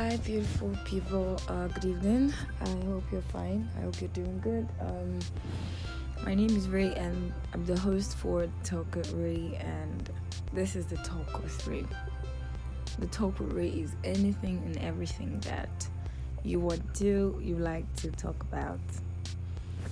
Hi, beautiful people. Uh, good evening. I hope you're fine. I hope you're doing good. Um, my name is Ray, and I'm the host for Talk with Ray, and this is the Talk with Ray. The Talk with Ray is anything and everything that you would do, you like to talk about.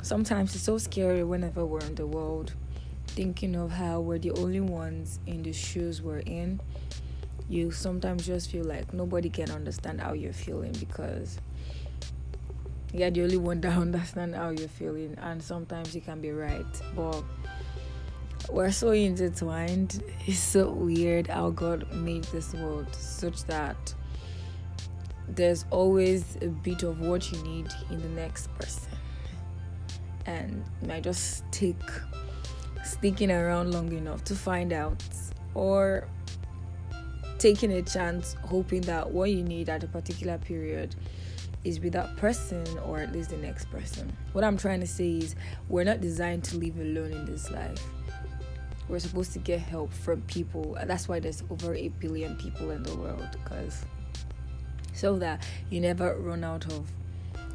Sometimes it's so scary whenever we're in the world, thinking of how we're the only ones in the shoes we're in you sometimes just feel like nobody can understand how you're feeling because you're the only one that understands how you're feeling and sometimes you can be right. But we're so intertwined. It's so weird how god made this world such that there's always a bit of what you need in the next person. And it might just take sticking around long enough to find out or taking a chance, hoping that what you need at a particular period is with that person or at least the next person. What I'm trying to say is, we're not designed to live alone in this life. We're supposed to get help from people. Uh, that's why there's over 8 billion people in the world because so that you never run out of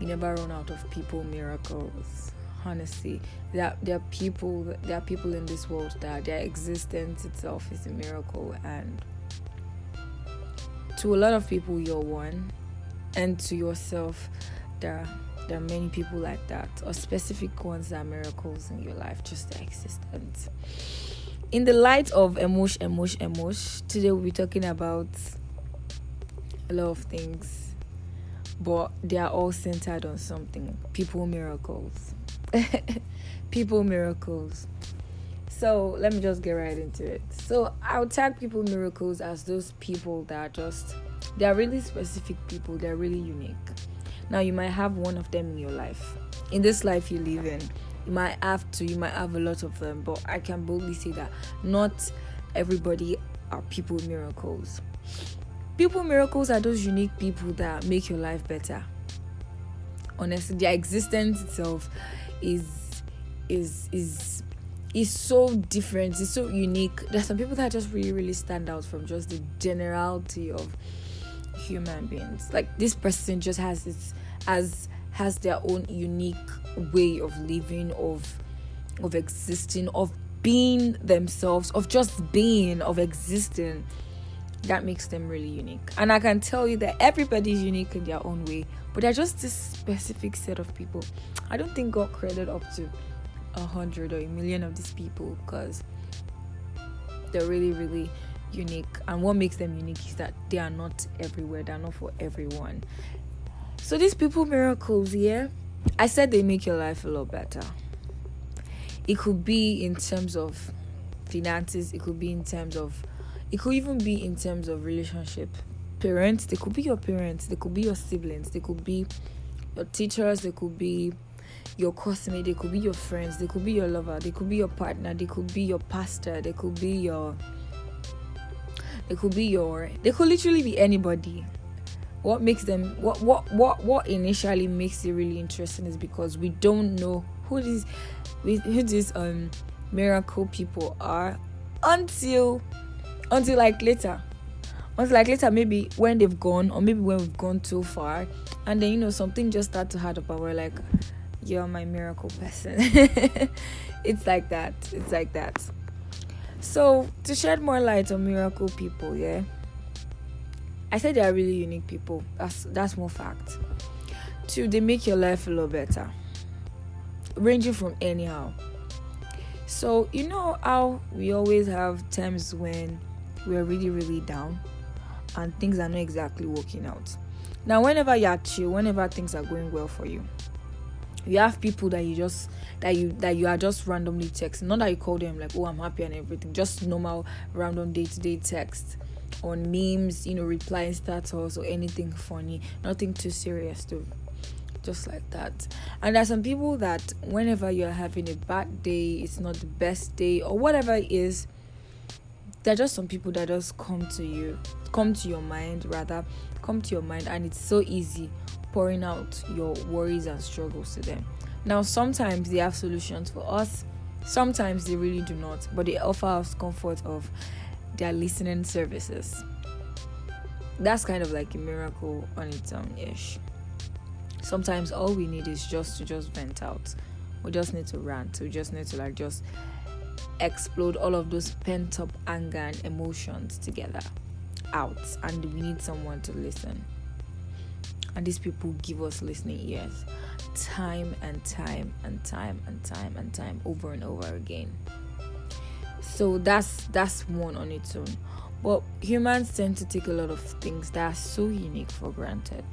you never run out of people miracles honestly there, there are people there are people in this world that their existence itself is a miracle and to a lot of people you're one and to yourself there are there are many people like that or specific ones that are miracles in your life just their existence. In the light of emotion emotion emotion today we'll be talking about a lot of things but they are all centered on something people miracles. People miracles so let me just get right into it. So I'll tag people miracles as those people that are just they are really specific people, they're really unique. Now you might have one of them in your life. In this life you live in, you might have to, you might have a lot of them, but I can boldly say that not everybody are people miracles. People miracles are those unique people that make your life better. Honestly, their existence itself is is is is so different. It's so unique. There's some people that just really really stand out from just the generality of human beings. Like this person just has its as has their own unique way of living of of existing of being themselves of just being of existing. That makes them really unique. And i can tell you that everybody is unique in their own way but they're just this specific set of people. I don't think god created up to a hundred or a million of these people because they're really, really unique. And what makes them unique is that they are not everywhere, they're not for everyone. So, these people miracles, yeah, I said they make your life a lot better. It could be in terms of finances, it could be in terms of, it could even be in terms of relationship. Parents, they could be your parents, they could be your siblings, they could be your teachers, they could be your classmate, they could be your friends, they could be your lover, they could be your partner, they could be your pastor, they could be your they could be your they could literally be anybody. What makes them what what what what initially makes it really interesting is because we don't know who these who these um miracle people are until until like later until like later maybe when they've gone or maybe when we've gone too far and then you know something just start to hurt up and we're like you're my miracle person. it's like that. It's like that. So, to shed more light on miracle people, yeah. I said they are really unique people. That's that's more fact. Two, they make your life a lot better. Ranging from anyhow. So, you know how we always have times when we're really, really down and things are not exactly working out. Now, whenever you're chill, whenever things are going well for you, you have people that you just that you that you are just randomly texting. Not that you call them like oh i'm happy and everything. Just normal random day-to-day text on memes you know replying status or anything funny. Nothing too serious though. Just like that. And there's some people that whenever you're having a bad day it's not the best day or whatever it is there are just some people that just come to you come to your mind rather come to your mind and it's so easy pouring out your worries and struggles to them. Now, sometimes they have solutions for us, sometimes they really do not, but they offer us comfort of their listening services. that's kind of like a miracle on its own ish. Sometimes all we need is just to just vent out. We just need to rant. We just need to like just explode all of those pent up anger and emotions together out and we need someone to listen and these people give us listening ears time and time and time and time and time over and over again. So that's that's one on its own. But humans tend to take a lot of things that are so unique for granted.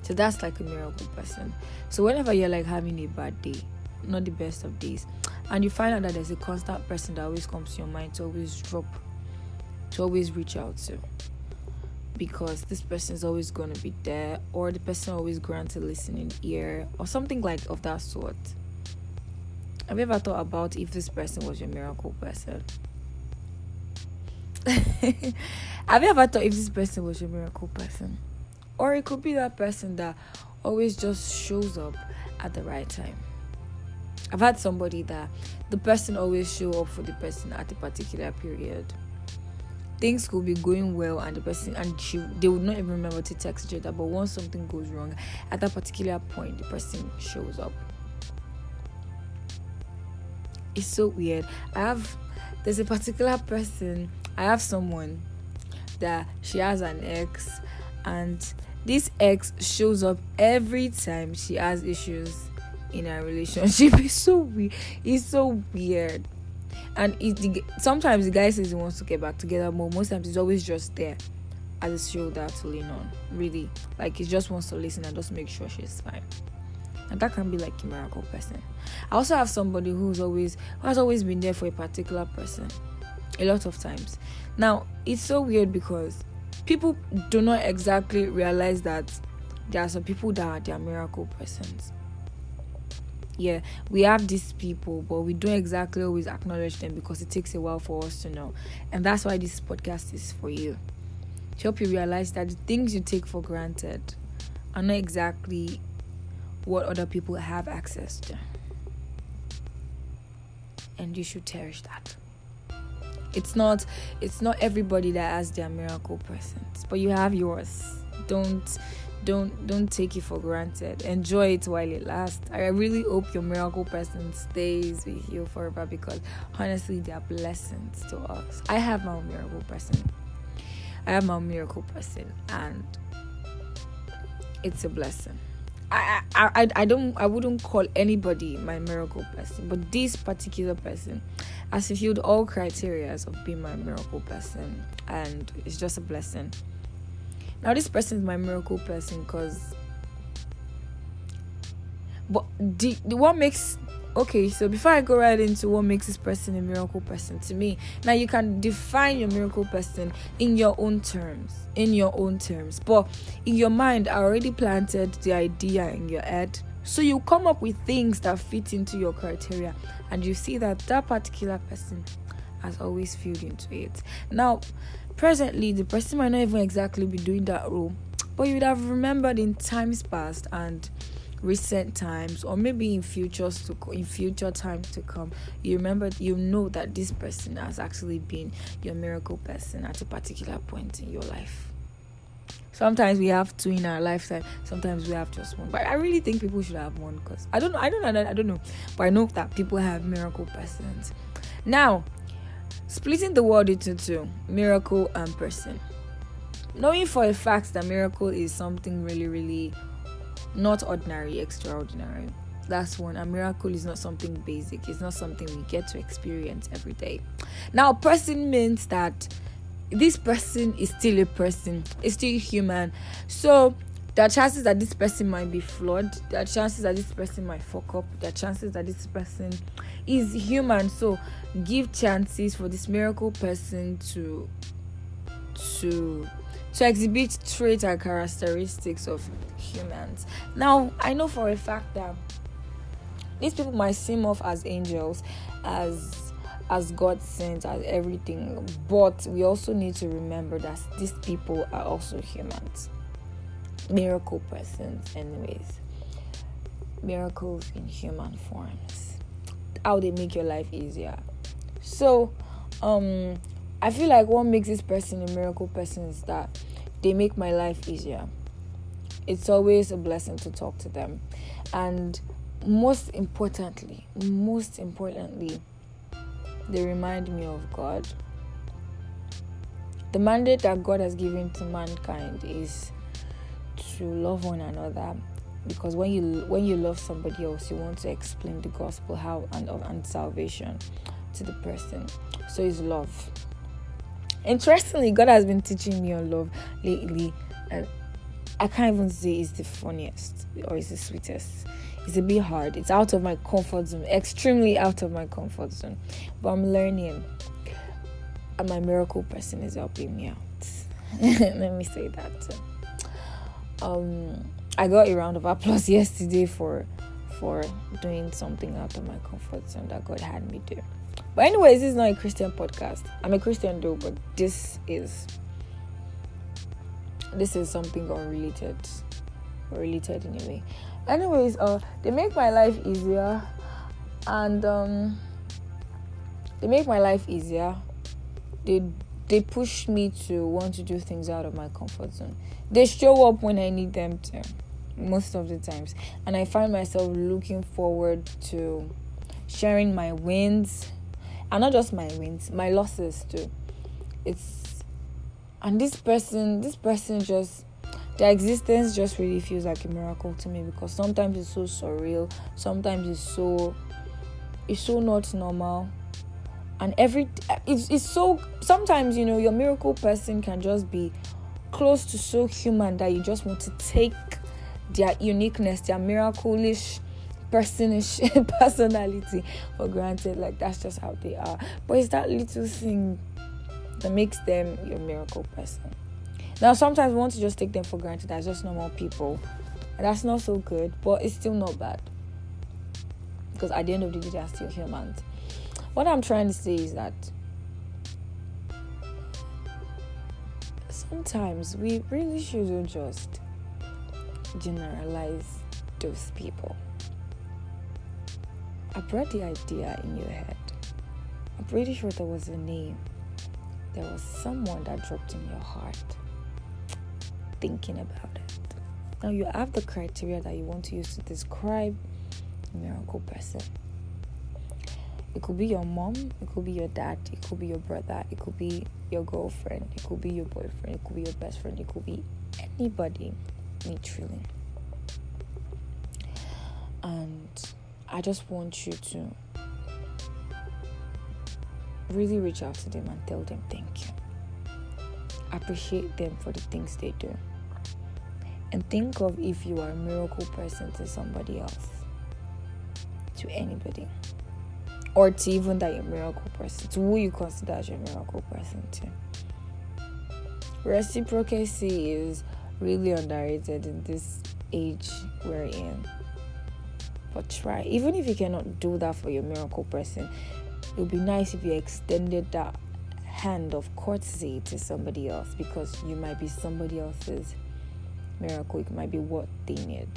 So that's like a miracle person. So whenever you're like having a bad day not the best of days and you find out that there's a constant person that always comes to your mind to always drop to always reach out to because this person is always going to be there or the person always grants a listening ear or something like of that sort. Have you ever thought about if this person was your miracle person? Have you ever thought if this person was your miracle person? Or it could be that person that always just shows up at the right time. I've had somebody that the person always show up for the person at a particular period. Things could be going well, and the person and she they would not even remember to text each other. But once something goes wrong, at that particular point, the person shows up. It's so weird. I have there's a particular person. I have someone that she has an ex, and this ex shows up every time she has issues in a relationship. It's so weird. It's so weird. And it, the, sometimes the guy says he wants to get back together, but most times he's always just there as a shoulder to lean on. Really, like he just wants to listen and just make sure she's fine. And that can be like a miracle person. I also have somebody who's always who has always been there for a particular person. A lot of times. Now it's so weird because people do not exactly realize that there are some people that are their miracle persons yeah we have these people but we don't exactly always acknowledge them because it takes a while for us to know. And that's why this podcast is for you. To help you realize that the things you take for granted are not exactly what other people have access to. And you should cherish that. It's not it's not everybody that has their miracle presence but you have yours. Don't don't don't take it for granted. Enjoy it while it lasts. I really hope your miracle person stays with you forever because honestly they are blessings to us. I have my own miracle person. I have my miracle person and it's a blessing. I, I, I, I don't I wouldn't call anybody my miracle person, but this particular person has fulfilled all criteria of being my miracle person, and it's just a blessing. Now this person is my miracle person because but the, the what makes okay so before i go right into what makes this person a miracle person to me now you can define your miracle person in your own terms in your own terms. But in your mind i already planted the idea in your head. So you come up with things that fit into your criteria and you see that that particular person has always filled into it. Now Presently, the person might not even exactly be doing that role, but you would have remembered in times past and recent times or maybe in futures to in future times to come you remember you know that this person has actually been your miracle person at a particular point in your life. Sometimes we have two in our lifetime sometimes we have just one but i really think people should have one because i don't know i don't know i don't know but i know that people have miracle persons. Now Splitting the world into two miracle and person. Knowing for a fact that miracle is something really, really not ordinary, extraordinary. That's one. A miracle is not something basic, it's not something we get to experience every day. Now, person means that this person is still a person, is still human. So, there are chances that this person might be flawed, there are chances that this person might fuck up, there are chances that this person is human. So, give chances for this miracle person to to to exhibit traits and characteristics of humans. Now, I know for a fact that these people might seem off as angels, as as God sent, as everything, but we also need to remember that these people are also humans, miracle persons, anyways, miracles in human forms. How they make your life easier so, um, I feel like what makes this person a miracle person is that they make my life easier. It's always a blessing to talk to them. And most importantly, most importantly, they remind me of God. The mandate that God has given to mankind is to love one another because when you when you love somebody else you want to explain the gospel how and and salvation to the person. So it's love. Interestingly god has been teaching me on love lately and i can't even say it's the funniest or it's the sweetest. It's a bit hard. It's out of my comfort zone extremely out of my comfort zone. But i'm learning and my miracle person is helping me out. Let me say that um I got a round of applause yesterday for for doing something out of my comfort zone that God had me do. But anyways, this is not a Christian podcast. I'm a Christian though, but this is this is something unrelated. Related anyway. Anyways, uh they make my life easier and um they make my life easier. They they push me to want to do things out of my comfort zone. They show up when I need them to most of the times. And I find myself looking forward to sharing my wins and not just my wins, my losses too. It's and this person, this person just their existence just really feels like a miracle to me because sometimes it's so surreal, sometimes it's so it's so not normal. And every it's, it's so sometimes you know your miracle person can just be close to so human that you just want to take their uniqueness, their miraculish personish personality for granted. Like that's just how they are. But it's that little thing that makes them your miracle person. Now sometimes we want to just take them for granted as just normal people. And that's not so good, but it's still not bad. Because at the end of the day they are still humans. What I'm trying to say is that sometimes we really shouldn't just generalize those people. I brought the idea in your head. I'm pretty sure there was a name. There was someone that dropped in your heart thinking about it. Now you have the criteria that you want to use to describe a miracle person. It could be your mom, it could be your dad, it could be your brother, it could be your girlfriend, it could be your boyfriend, it could be your best friend, it could be anybody literally. And I just want you to really reach out to them and tell them thank you. Appreciate them for the things they do. And think of if you are a miracle person to somebody else, to anybody, or to even that you're a miracle person, to who you consider as your miracle person to. Reciprocity is really underrated in this age we're in. But try. Even if you cannot do that for your miracle person, it would be nice if you extended that hand of courtesy to somebody else because you might be somebody else's miracle. It might be what they need.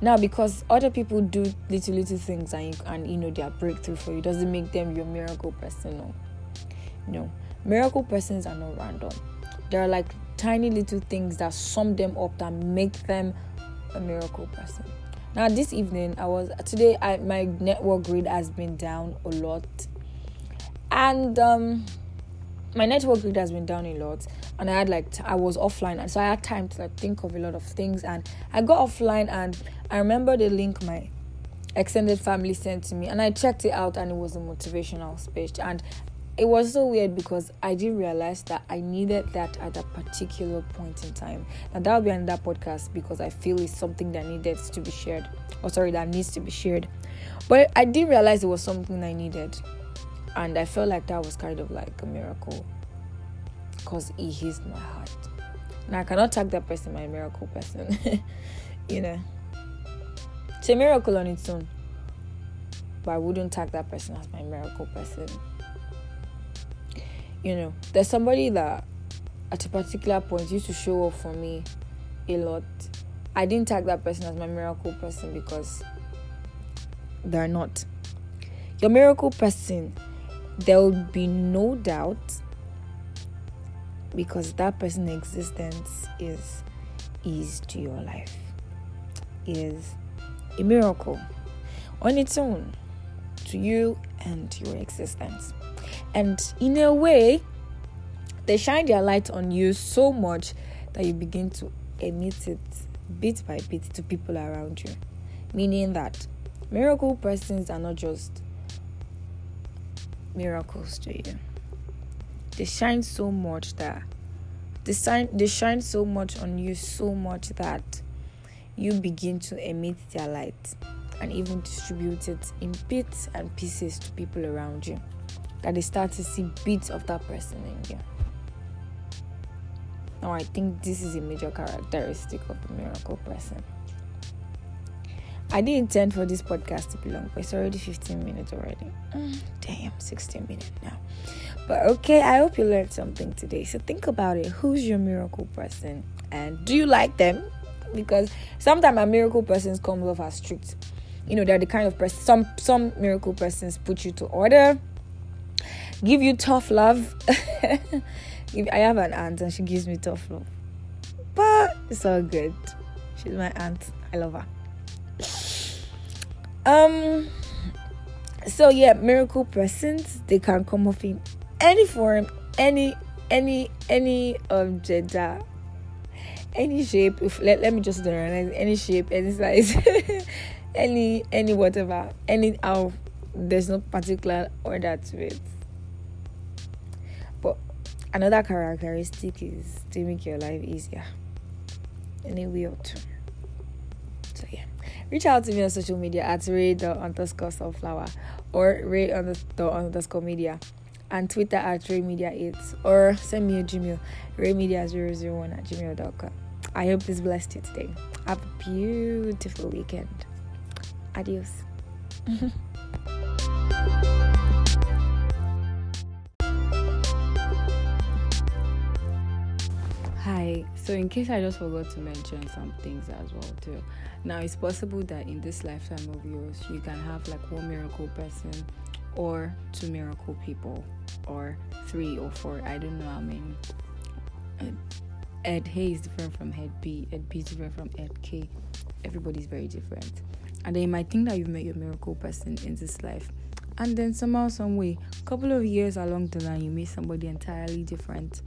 Now, because other people do little little things and you, and you know they are breakthrough for you, doesn't make them your miracle person. No, no, miracle persons are not random. They are like tiny little things that sum them up that make them a miracle person. Now this evening I was today I my network grid has been down a lot. And um my network grid has been down a lot and I had like t- I was offline and so I had time to like think of a lot of things and I got offline and I remember the link my extended family sent to me and I checked it out and it was a motivational speech and it was so weird because I didn't realize that I needed that at a particular point in time. And that'll be another podcast because I feel it's something that needed to be shared. Or sorry, that needs to be shared. But I didn't realize it was something I needed. And I felt like that was kind of like a miracle. Because he heals my heart. Now I cannot tag that person my miracle person. you know. It's a miracle on its own. But I wouldn't tag that person as my miracle person you know, there's somebody that at a particular point used to show up for me a lot. I didn't tag that person as my miracle person because they're not. Your miracle person there will be no doubt because that person's existence is is to your life is a miracle on its own to you and your existence. And in a way they shine their light on you so much that you begin to emit it bit by bit to people around you. Meaning that miracle persons are not just miracles to you. They shine so much that they shine they shine so much on you so much that you begin to emit their light and even distribute it in bits and pieces to people around you that they start to see bits of that person in you. Now i think this is a major characteristic of a miracle person I didn't intend for this podcast to be long, but it's already 15 minutes already. Mm, damn, 16 minutes now. But okay, I hope you learned something today. So think about it. Who's your miracle person? And do you like them? Because sometimes a miracle persons come off as strict. You know, they're the kind of person some some miracle persons put you to order, give you tough love. I have an aunt and she gives me tough love. But it's all good. She's my aunt. I love her. Um so yeah, miracle persons they can come off in any form, any any any um gender, any shape. If let, let me just generalize any shape, any size, any any whatever, any how there's no particular order to it. But another characteristic is to make your life easier in a way or two. Reach out to me on social media at ray underscore sunflower or ray underscore media and Twitter at Ray Media 8 or send me a Gmail raymedia001 at gmail.com. I hope this blessed you today. Have a beautiful weekend. Adios. Hi. So, in case I just forgot to mention some things as well, too. Now, it's possible that in this lifetime of yours, you can have like one miracle person, or two miracle people, or three or four. I don't know how many. Ed A is different from Ed B. Ed B is different from Ed K. Everybody's very different. And then you might think that you've met your miracle person in this life. And then somehow, some way, a couple of years along the line, you meet somebody entirely different,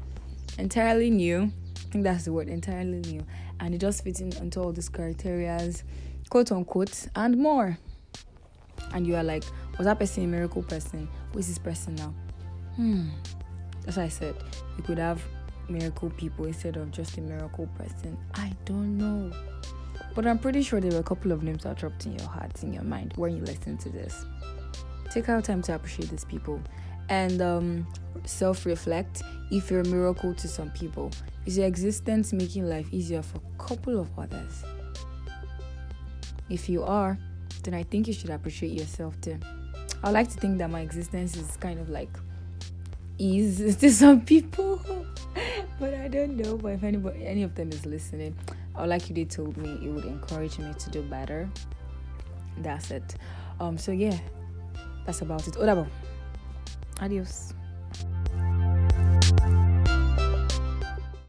entirely new, I think that's the word, entirely new. And it just fits in into all these criterias, quote unquote, and more. And you are like, was that person a miracle person? Who is this person now? Hmm. Why I said you could have miracle people instead of just a miracle person. I don't know. But I'm pretty sure there were a couple of names that dropped in your heart, in your mind when you listen to this. Take out time to appreciate these people and um, self reflect if you're a miracle to some people. Is your existence making life easier for a couple of others? If you are, then I think you should appreciate yourself too. I like to think that my existence is kind of like ease to some people, but I don't know. But if anybody, any of them is listening, I would like you they told me it would encourage me to do better. That's it. Um. So yeah, that's about it. Odabo. Adios.